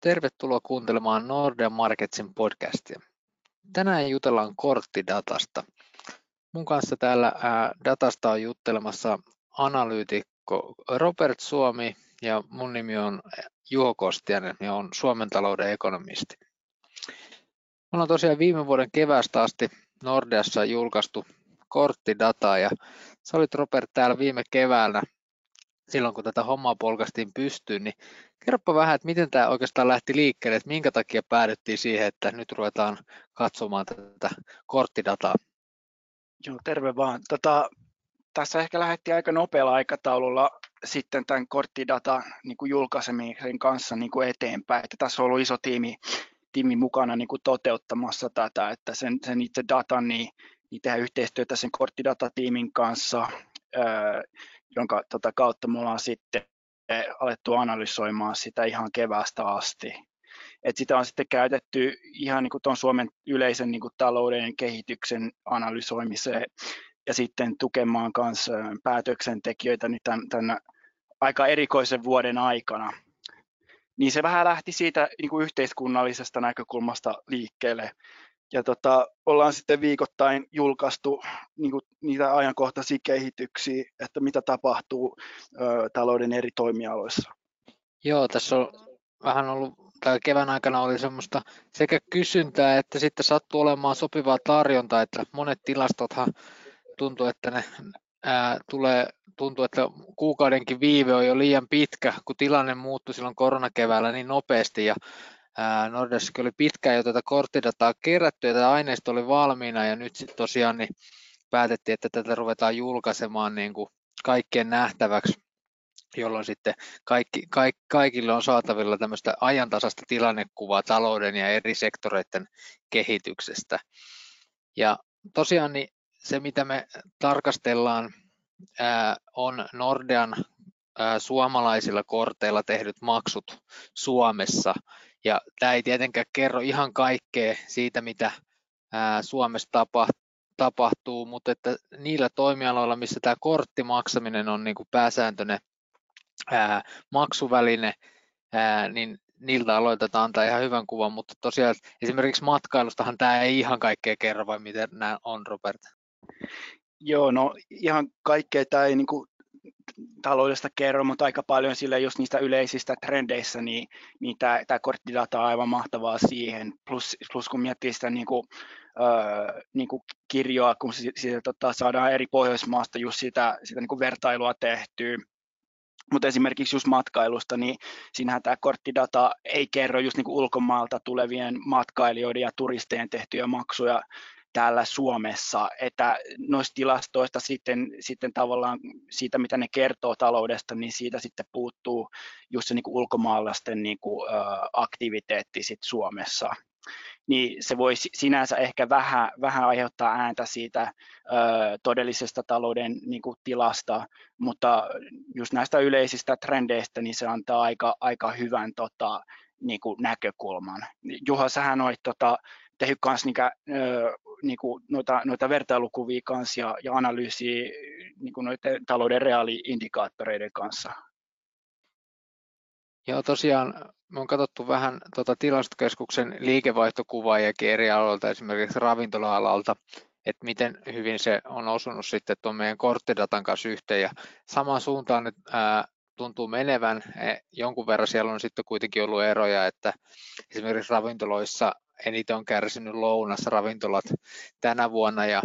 Tervetuloa kuuntelemaan Nordea Marketsin podcastia. Tänään jutellaan korttidatasta. Mun kanssa täällä datasta on juttelemassa analyytikko Robert Suomi ja mun nimi on Juho Kostianen ja on Suomen talouden ekonomisti. Me ollaan tosiaan viime vuoden keväästä asti Nordeassa julkaistu korttidataa ja sä olit Robert täällä viime keväänä silloin kun tätä hommaa polkastiin pystyyn, niin kerropa vähän, että miten tämä oikeastaan lähti liikkeelle, että minkä takia päädyttiin siihen, että nyt ruvetaan katsomaan tätä korttidataa. Joo, terve vaan. Tota, tässä ehkä lähdettiin aika nopealla aikataululla sitten tämän korttidatan niin kuin julkaisemisen kanssa niin kuin eteenpäin. Että tässä on ollut iso tiimi, tiimi mukana niin kuin toteuttamassa tätä, että sen, sen itse datan, niin, niin tehdään yhteistyötä sen korttidatatiimin kanssa, jonka tota kautta me ollaan sitten alettu analysoimaan sitä ihan keväästä asti. Et sitä on sitten käytetty ihan niin kuin Suomen yleisen niin kuin talouden kehityksen analysoimiseen ja sitten tukemaan myös päätöksentekijöitä niin tämän, tämän aika erikoisen vuoden aikana. Niin se vähän lähti siitä niin kuin yhteiskunnallisesta näkökulmasta liikkeelle ja tota, ollaan sitten viikoittain julkaistu niin kuin, niitä ajankohtaisia kehityksiä, että mitä tapahtuu ö, talouden eri toimialoissa. Joo, tässä on vähän ollut, tai kevään aikana oli semmoista sekä kysyntää että sitten sattuu olemaan sopivaa tarjontaa, että monet tilastothan tuntuu, että ne ää, tulee, tuntuu, että kuukaudenkin viive on jo liian pitkä, kun tilanne muuttui silloin koronakeväällä niin nopeasti ja Nordeskin oli pitkään jo tätä korttidataa kerätty ja tätä aineisto oli valmiina ja nyt sitten tosiaan niin päätettiin, että tätä ruvetaan julkaisemaan niin kuin kaikkien nähtäväksi, jolloin sitten kaikki, kaik, kaikille on saatavilla tämmöistä ajantasasta tilannekuvaa talouden ja eri sektoreiden kehityksestä. Ja tosiaan niin se, mitä me tarkastellaan, on Nordean suomalaisilla korteilla tehdyt maksut Suomessa – ja tämä ei tietenkään kerro ihan kaikkea siitä, mitä Suomessa tapahtuu, mutta että niillä toimialoilla, missä tämä korttimaksaminen on niin kuin pääsääntöinen maksuväline, niin niiltä aloitetaan antaa ihan hyvän kuvan, mutta tosiaan esimerkiksi matkailustahan tämä ei ihan kaikkea kerro, vai miten nämä on, Robert? Joo, no ihan kaikkea tämä ei niin kuin taloudesta kerro, mutta aika paljon sille just niistä yleisistä trendeissä, niin, niin tämä, tämä korttidata on aivan mahtavaa siihen. Plus, plus kun miettii sitä niin kuin, öö, niin kuin kirjoa, kun siitä, tota, saadaan eri Pohjoismaasta just sitä, sitä niin kuin vertailua tehtyä, mutta esimerkiksi just matkailusta, niin siinähän tämä korttidata ei kerro just niin ulkomaalta tulevien matkailijoiden ja turistejen tehtyjä maksuja, täällä Suomessa, että noista tilastoista sitten, sitten tavallaan siitä, mitä ne kertoo taloudesta, niin siitä sitten puuttuu just se niin kuin ulkomaalaisten niin kuin, aktiviteetti sit Suomessa. Niin se voi sinänsä ehkä vähän, vähän aiheuttaa ääntä siitä ö, todellisesta talouden niin kuin, tilasta, mutta just näistä yleisistä trendeistä, niin se antaa aika, aika hyvän tota, niin kuin näkökulman. Juha, sähän olit tota, tehnyt myös niitä, niinku, noita, noita vertailukuvia kanssa ja, ja analyysiä niinku noiden talouden reaaliindikaattoreiden kanssa. Joo, tosiaan me on katsottu vähän tuota tilastokeskuksen liikevaihtokuvaajakin eri aloilta, esimerkiksi ravintola-alalta, että miten hyvin se on osunut sitten tuon meidän korttidatan kanssa yhteen. Ja samaan suuntaan nyt ää, tuntuu menevän. E, jonkun verran siellä on sitten kuitenkin ollut eroja, että esimerkiksi ravintoloissa eniten on kärsinyt lounasravintolat tänä vuonna ja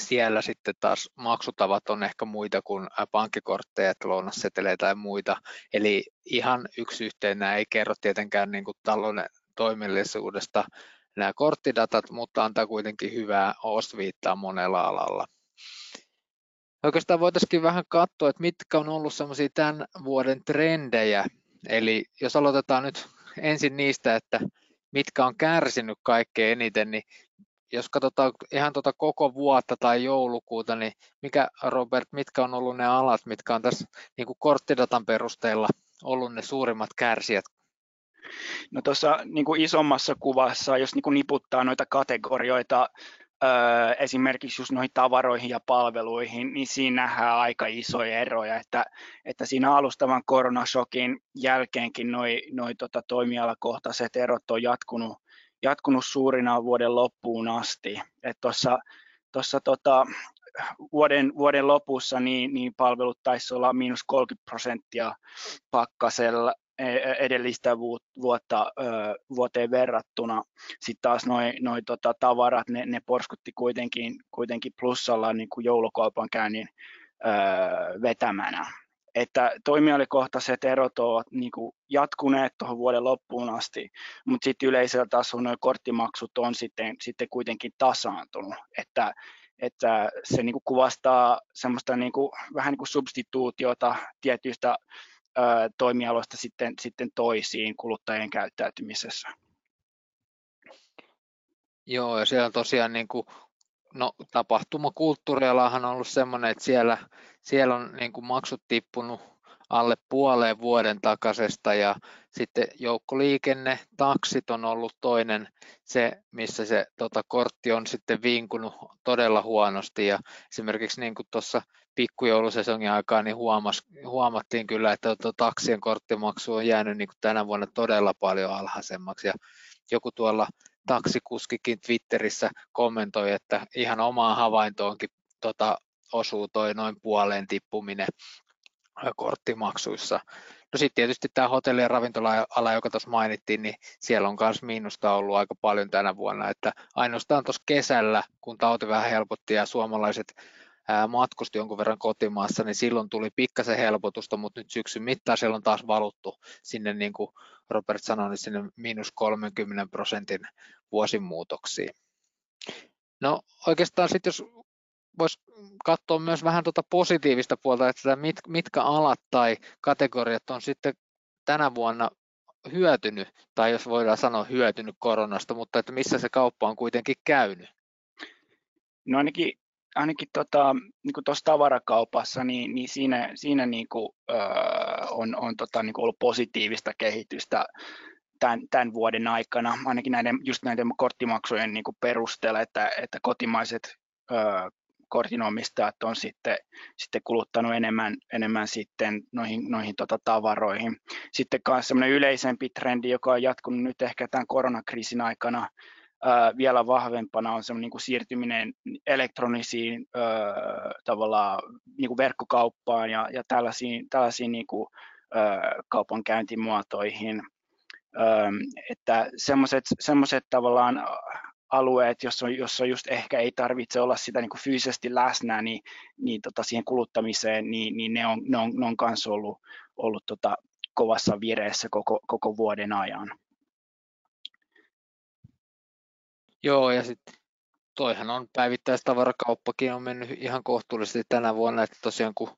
siellä sitten taas maksutavat on ehkä muita kuin pankkikortteja, lounasseteleitä tai muita. Eli ihan yksi yhteen nämä ei kerro tietenkään niin kuin talouden toimillisuudesta nämä korttidatat, mutta antaa kuitenkin hyvää osviittaa monella alalla. Oikeastaan voitaisiin vähän katsoa, että mitkä on ollut sellaisia tämän vuoden trendejä. Eli jos aloitetaan nyt ensin niistä, että mitkä on kärsinyt kaikkein eniten, niin jos katsotaan ihan tuota koko vuotta tai joulukuuta, niin mikä Robert, mitkä on ollut ne alat, mitkä on tässä niin kuin korttidatan perusteella ollut ne suurimmat kärsijät? No tuossa niin kuin isommassa kuvassa, jos niin kuin niputtaa noita kategorioita esimerkiksi just noihin tavaroihin ja palveluihin, niin siinä nähdään aika isoja eroja, että, että siinä alustavan koronashokin jälkeenkin noi, noi tota, toimialakohtaiset erot on jatkunut, jatkunut suurina vuoden loppuun asti. Tuossa tota, vuoden, vuoden lopussa niin, niin palvelut taisi olla miinus 30 prosenttia pakkasella edellistä vuotta vuoteen verrattuna. Sitten taas noin noi tota, tavarat, ne, ne porskutti kuitenkin, kuitenkin plussalla niin kuin joulukaupan käynnin vetämänä. Että toimialikohtaiset erot ovat niin kuin jatkuneet tuohon vuoden loppuun asti, mutta sitten yleisellä tasolla nuo korttimaksut on sitten, sitten kuitenkin tasaantunut. Että että se niin kuin kuvastaa semmoista niin kuin, vähän niin kuin substituutiota tietyistä toimialoista sitten, sitten toisiin kuluttajien käyttäytymisessä. Joo, ja siellä tosiaan niin kuin, no, tapahtumakulttuurialahan on ollut semmoinen, että siellä, siellä on niin kuin maksut tippunut alle puoleen vuoden takaisesta ja sitten joukkoliikenne, taksit on ollut toinen se, missä se tota, kortti on sitten vinkunut todella huonosti ja esimerkiksi niin kuin tuossa pikkujoulusesongin aikaa niin huomas, huomattiin kyllä, että tuota, taksien korttimaksu on jäänyt niin kuin tänä vuonna todella paljon alhaisemmaksi ja joku tuolla taksikuskikin Twitterissä kommentoi, että ihan omaan havaintoonkin tota, osuu toi noin puoleen tippuminen korttimaksuissa. No sitten tietysti tämä hotelli- ja ravintola-ala, joka tuossa mainittiin, niin siellä on myös miinusta ollut aika paljon tänä vuonna, että ainoastaan tuossa kesällä, kun tauti vähän helpotti ja suomalaiset matkusti jonkun verran kotimaassa, niin silloin tuli pikkasen helpotusta, mutta nyt syksyn mittaan siellä on taas valuttu sinne, niin kuin Robert sanoi, niin sinne miinus 30 prosentin vuosimuutoksiin. No oikeastaan sitten jos voisi katsoa myös vähän tuota positiivista puolta, että mit, mitkä alat tai kategoriat on sitten tänä vuonna hyötynyt, tai jos voidaan sanoa hyötynyt koronasta, mutta että missä se kauppa on kuitenkin käynyt? No ainakin, ainakin tota, niin tavarakaupassa, niin, niin siinä, siinä niin kuin, öö, on, on tota, niin kuin ollut positiivista kehitystä tämän, tämän vuoden aikana, ainakin näiden, just näiden korttimaksujen niin kuin perusteella, että, että kotimaiset öö, kortinomistajat on sitten, sitten kuluttanut enemmän, enemmän sitten noihin, noihin tota tavaroihin. Sitten myös semmoinen yleisempi trendi, joka on jatkunut nyt ehkä tämän koronakriisin aikana vielä vahvempana, on semmoinen niin kuin siirtyminen elektronisiin ää, tavallaan niin kuin verkkokauppaan ja, ja tällaisiin, tällaisiin niin kuin, ää, kaupankäyntimuotoihin. että semmoiset tavallaan alueet, jossa, jossa just ehkä ei tarvitse olla sitä niin kuin fyysisesti läsnä, niin, niin tota siihen kuluttamiseen, niin, niin ne on, ne on, ne on ollut, ollut tota kovassa vireessä koko, koko vuoden ajan. Joo, ja sitten toihan on päivittäistavarakauppakin on mennyt ihan kohtuullisesti tänä vuonna, että tosiaan kun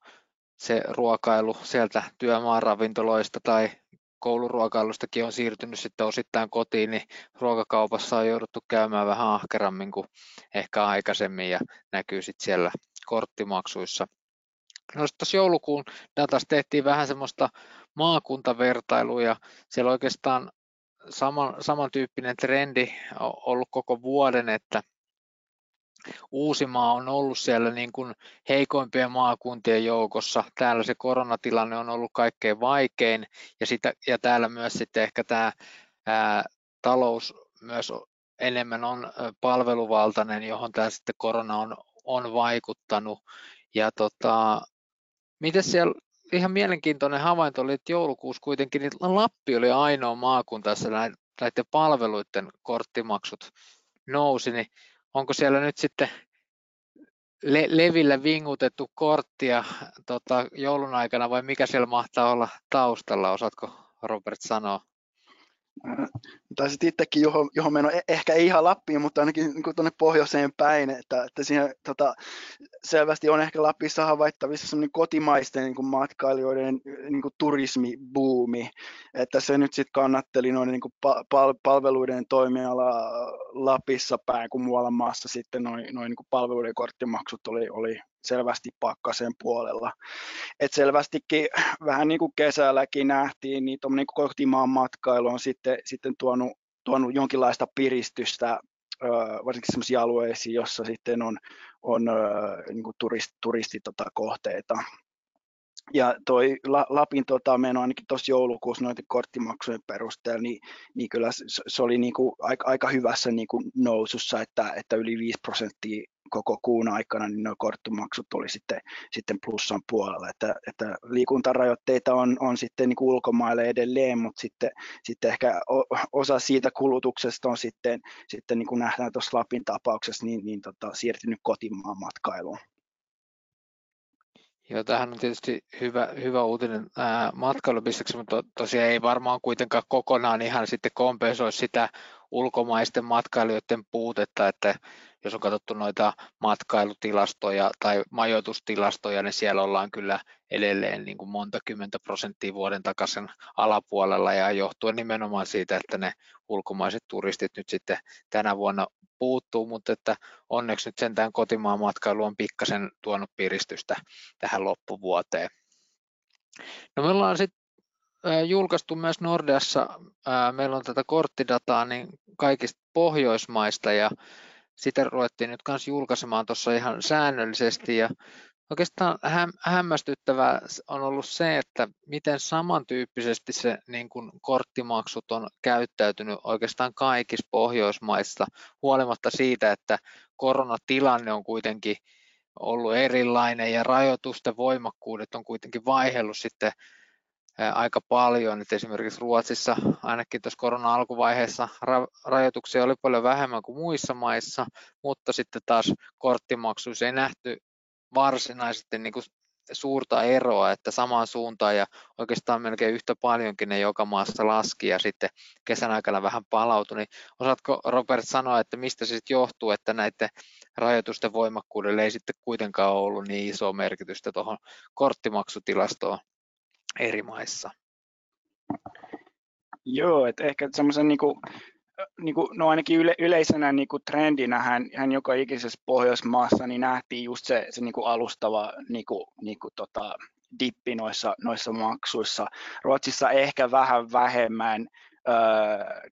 se ruokailu sieltä työmaaravintoloista tai kouluruokailustakin on siirtynyt sitten osittain kotiin, niin ruokakaupassa on jouduttu käymään vähän ahkerammin kuin ehkä aikaisemmin ja näkyy sitten siellä korttimaksuissa. No tuossa joulukuun datassa tehtiin vähän semmoista maakuntavertailua ja siellä oikeastaan saman, samantyyppinen trendi on ollut koko vuoden, että Uusimaa on ollut siellä niin kuin heikoimpien maakuntien joukossa. Täällä se koronatilanne on ollut kaikkein vaikein ja, sitä, ja täällä myös sitten ehkä tämä ää, talous myös enemmän on palveluvaltainen, johon tämä sitten korona on, on vaikuttanut. Ja tota, miten siellä ihan mielenkiintoinen havainto oli, että joulukuussa kuitenkin niin Lappi oli ainoa maakunta, jossa näiden palveluiden korttimaksut nousi, niin onko siellä nyt sitten le- levillä vingutettu korttia tota, joulun aikana vai mikä siellä mahtaa olla taustalla, osaatko Robert sanoa? Taisit itsekin johon, johon meno, e, ehkä ei ihan Lappiin, mutta ainakin niin tuonne pohjoiseen päin, että, että siinä tota, selvästi on ehkä Lapissa havaittavissa semmoinen kotimaisten niin kuin matkailijoiden niin kuin turismibuumi, että se nyt sitten kannatteli noin niin kuin pal- palveluiden toimiala Lapissa päin, kun muualla maassa sitten noin, noin niin palveluiden korttimaksut oli, oli selvästi pakkasen puolella. Et selvästikin vähän niin kuin kesälläkin nähtiin, niin tuommoinen kotimaan matkailu on sitten, sitten tuonut, tuonut jonkinlaista piristystä varsinkin sellaisia alueisiin, jossa sitten on, on niin kuin turist, turistikohteita. Tota, ja toi Lapin tota, meno ainakin tuossa joulukuussa noiden korttimaksujen perusteella, niin, niin kyllä se, se oli niin kuin aika, aika hyvässä niin kuin nousussa, että, että yli 5 prosenttia koko kuun aikana, niin nuo korttimaksut oli sitten, sitten plussan puolella. Että, että liikuntarajoitteita on, on sitten niin kuin ulkomaille edelleen, mutta sitten, sitten ehkä osa siitä kulutuksesta on sitten, sitten niin kuin nähdään tuossa Lapin tapauksessa, niin, niin tota, siirtynyt kotimaan matkailuun. Joo, tämähän on tietysti hyvä, hyvä uutinen matkailubisneksi, mutta tosiaan ei varmaan kuitenkaan kokonaan ihan sitten kompensoi sitä ulkomaisten matkailijoiden puutetta, että jos on katsottu noita matkailutilastoja tai majoitustilastoja, niin siellä ollaan kyllä edelleen niin kuin monta kymmentä prosenttia vuoden takaisin alapuolella. Ja johtuen nimenomaan siitä, että ne ulkomaiset turistit nyt sitten tänä vuonna puuttuu, mutta että onneksi nyt sentään kotimaan matkailu on pikkasen tuonut piristystä tähän loppuvuoteen. No me ollaan sitten julkaistu myös Nordeassa, meillä on tätä korttidataa niin kaikista Pohjoismaista. Ja sitä ruvettiin nyt kanssa julkaisemaan tuossa ihan säännöllisesti ja oikeastaan hämmästyttävää on ollut se, että miten samantyyppisesti se niin kuin korttimaksut on käyttäytynyt oikeastaan kaikissa Pohjoismaissa, huolimatta siitä, että koronatilanne on kuitenkin ollut erilainen ja rajoitusten voimakkuudet on kuitenkin vaihellut sitten aika paljon. että esimerkiksi Ruotsissa ainakin tuossa korona alkuvaiheessa rajoituksia oli paljon vähemmän kuin muissa maissa, mutta sitten taas korttimaksuissa ei nähty varsinaisesti niin kuin suurta eroa, että samaan suuntaan ja oikeastaan melkein yhtä paljonkin ne joka maassa laski ja sitten kesän aikana vähän palautui. Niin osaatko Robert sanoa, että mistä se sitten johtuu, että näiden rajoitusten voimakkuudelle ei sitten kuitenkaan ollut niin iso merkitystä tuohon korttimaksutilastoon eri maissa? Joo, että ehkä semmoisen niin kuin, niin kuin, no ainakin yle, yleisenä niin kuin trendinä hän, hän joka ikisessä Pohjoismaassa niin nähtiin just se, se niin kuin alustava niin kuin, niin kuin, tota, dippi noissa, noissa maksuissa. Ruotsissa ehkä vähän vähemmän öö,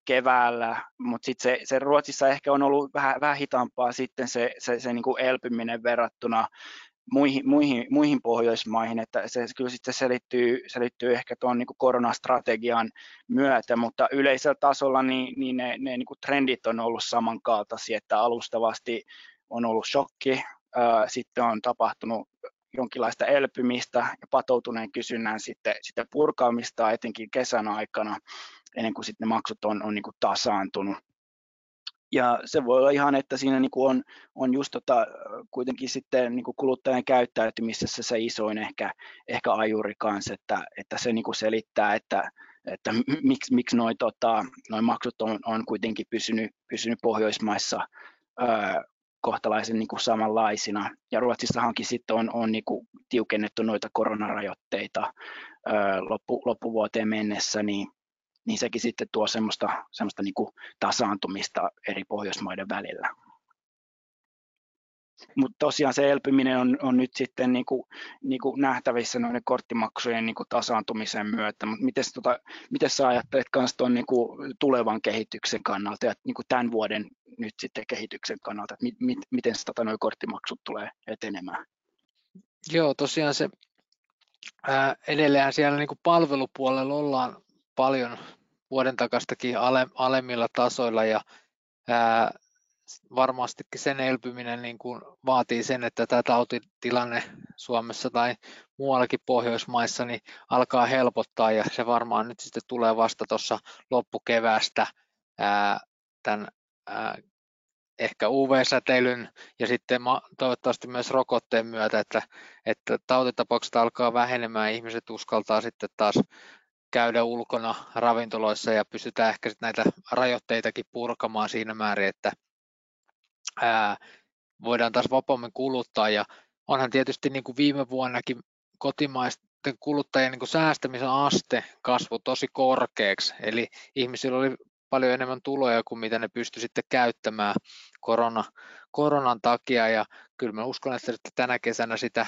keväällä, mutta sitten se, se Ruotsissa ehkä on ollut vähän, vähän hitaampaa sitten se, se, se niin kuin elpyminen verrattuna muihin, muihin, muihin Pohjoismaihin, että se kyllä sitten selittyy, selittyy ehkä tuon niin koronastrategian myötä, mutta yleisellä tasolla niin, niin ne, ne niin kuin trendit on ollut samankaltaisia, että alustavasti on ollut shokki, ää, sitten on tapahtunut jonkinlaista elpymistä ja patoutuneen kysynnän sitten, sitten purkaamista etenkin kesän aikana, ennen kuin sitten ne maksut on, on niin kuin tasaantunut ja se voi olla ihan, että siinä niin kuin on, on just tota, kuitenkin sitten niin kuin kuluttajan käyttäytymisessä se isoin ehkä, ehkä ajuri kanssa, että, että se niin kuin selittää, että, että miksi, miksi noi, tota, noi maksut on, on kuitenkin pysynyt, pysynyt Pohjoismaissa ää, kohtalaisen niin kuin samanlaisina. Ja Ruotsissahankin sitten on, on niin kuin tiukennettu noita koronarajoitteita ää, loppu, loppuvuoteen mennessä, niin niin sekin sitten tuo semmoista, semmoista niin kuin tasaantumista eri Pohjoismaiden välillä. Mutta tosiaan se elpyminen on, on nyt sitten niin kuin, niin kuin nähtävissä noiden korttimaksujen niin kuin tasaantumisen myötä. Mutta miten, tota, miten sä ajattelet myös tuon niin kuin tulevan kehityksen kannalta ja niin kuin tämän vuoden nyt sitten kehityksen kannalta, että mi, mi, miten tota, nuo korttimaksut tulee etenemään? Joo, tosiaan se ää, edelleen siellä niin kuin palvelupuolella ollaan paljon vuoden takaistakin ale, alemmilla tasoilla ja ää, varmastikin sen elpyminen niin kuin vaatii sen, että tämä tautitilanne Suomessa tai muuallakin Pohjoismaissa niin alkaa helpottaa ja se varmaan nyt sitten tulee vasta tuossa loppukeväästä ää, tämän ää, ehkä UV-säteilyn ja sitten toivottavasti myös rokotteen myötä, että, että tautitapaukset alkaa vähenemään ja ihmiset uskaltaa sitten taas käydä ulkona ravintoloissa ja pystytään ehkä sit näitä rajoitteitakin purkamaan siinä määrin, että ää, voidaan taas vapaammin kuluttaa. Ja onhan tietysti niin kuin viime vuonnakin kotimaisten kuluttajien niin kuin säästämisen aste kasvoi tosi korkeaksi, eli ihmisillä oli paljon enemmän tuloja kuin mitä ne pysty sitten käyttämään korona, koronan takia. Ja kyllä mä uskon, että tänä kesänä sitä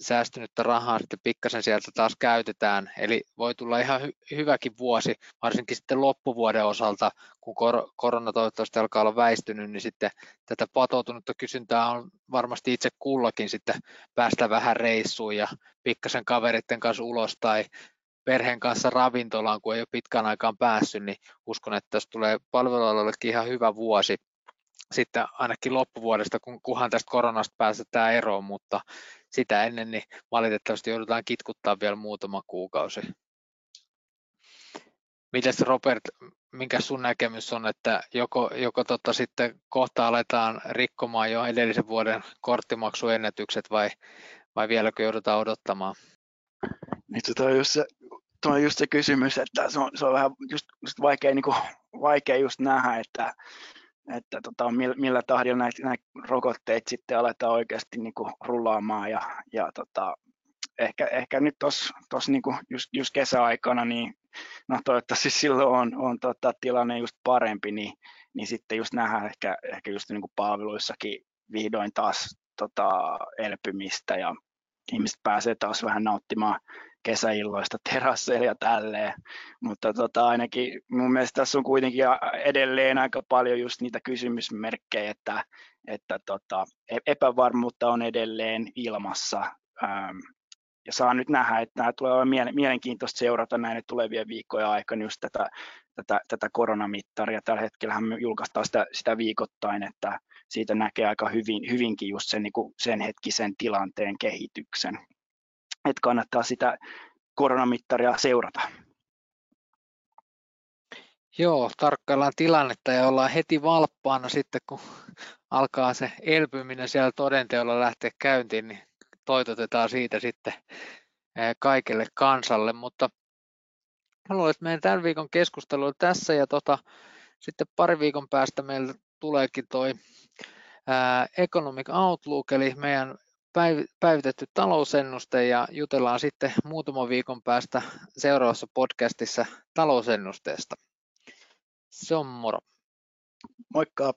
säästynyttä rahaa sitten pikkasen sieltä taas käytetään. Eli voi tulla ihan hy- hyväkin vuosi, varsinkin sitten loppuvuoden osalta, kun kor- korona toivottavasti alkaa olla väistynyt, niin sitten tätä patoutunutta kysyntää on varmasti itse kullakin sitten päästä vähän reissuun ja pikkasen kaveritten kanssa ulos tai perheen kanssa ravintolaan, kun ei ole pitkään aikaan päässyt, niin uskon, että tässä tulee palvelualallekin ihan hyvä vuosi sitten ainakin loppuvuodesta, kun, kunhan tästä koronasta pääsetään eroon, mutta sitä ennen niin valitettavasti joudutaan kitkuttaa vielä muutama kuukausi. Mites Robert, minkä sun näkemys on, että joko, joko tota sitten kohta aletaan rikkomaan jo edellisen vuoden korttimaksuennätykset vai, vai vieläkö joudutaan odottamaan? Niin tota, on just se, tuo on just se kysymys, että se on, se on vähän just, just vaikea, niin kuin, vaikea just nähdä, että, että tota, millä, millä tahdilla näitä, näitä rokotteita sitten aletaan oikeasti niin kuin rullaamaan ja, ja tota, ehkä, ehkä nyt tuossa niin just, just kesäaikana, niin no toivottavasti silloin on, on tota, tilanne just parempi, niin, niin sitten just nähdään ehkä, ehkä just niin kuin palveluissakin vihdoin taas tota, elpymistä ja ihmiset pääsee taas vähän nauttimaan kesäilloista terasseilla ja tälleen, mutta tota, ainakin mun mielestä tässä on kuitenkin edelleen aika paljon just niitä kysymysmerkkejä, että, että tota, e-, epävarmuutta on edelleen ilmassa, ähm, ja saa nyt nähdä, että nämä tulee olemaan mielenkiintoista seurata näiden tulevien viikkojen aikana just tätä, tätä, tätä koronamittaria. Tällä hetkellä me julkaistaan sitä, sitä viikoittain, että siitä näkee aika hyvin, hyvinkin just sen, niin sen hetkisen tilanteen kehityksen että kannattaa sitä koronamittaria seurata. Joo, tarkkaillaan tilannetta ja ollaan heti valppaana sitten, kun alkaa se elpyminen siellä todenteolla lähteä käyntiin, niin toitotetaan siitä sitten eh, kaikille kansalle, mutta luulen, että meidän tämän viikon keskustelu on tässä ja tota, sitten pari viikon päästä meillä tuleekin toi Economic Outlook, eli meidän päivitetty talousennuste ja jutellaan sitten muutaman viikon päästä seuraavassa podcastissa talousennusteesta. Se on moro. Moikka!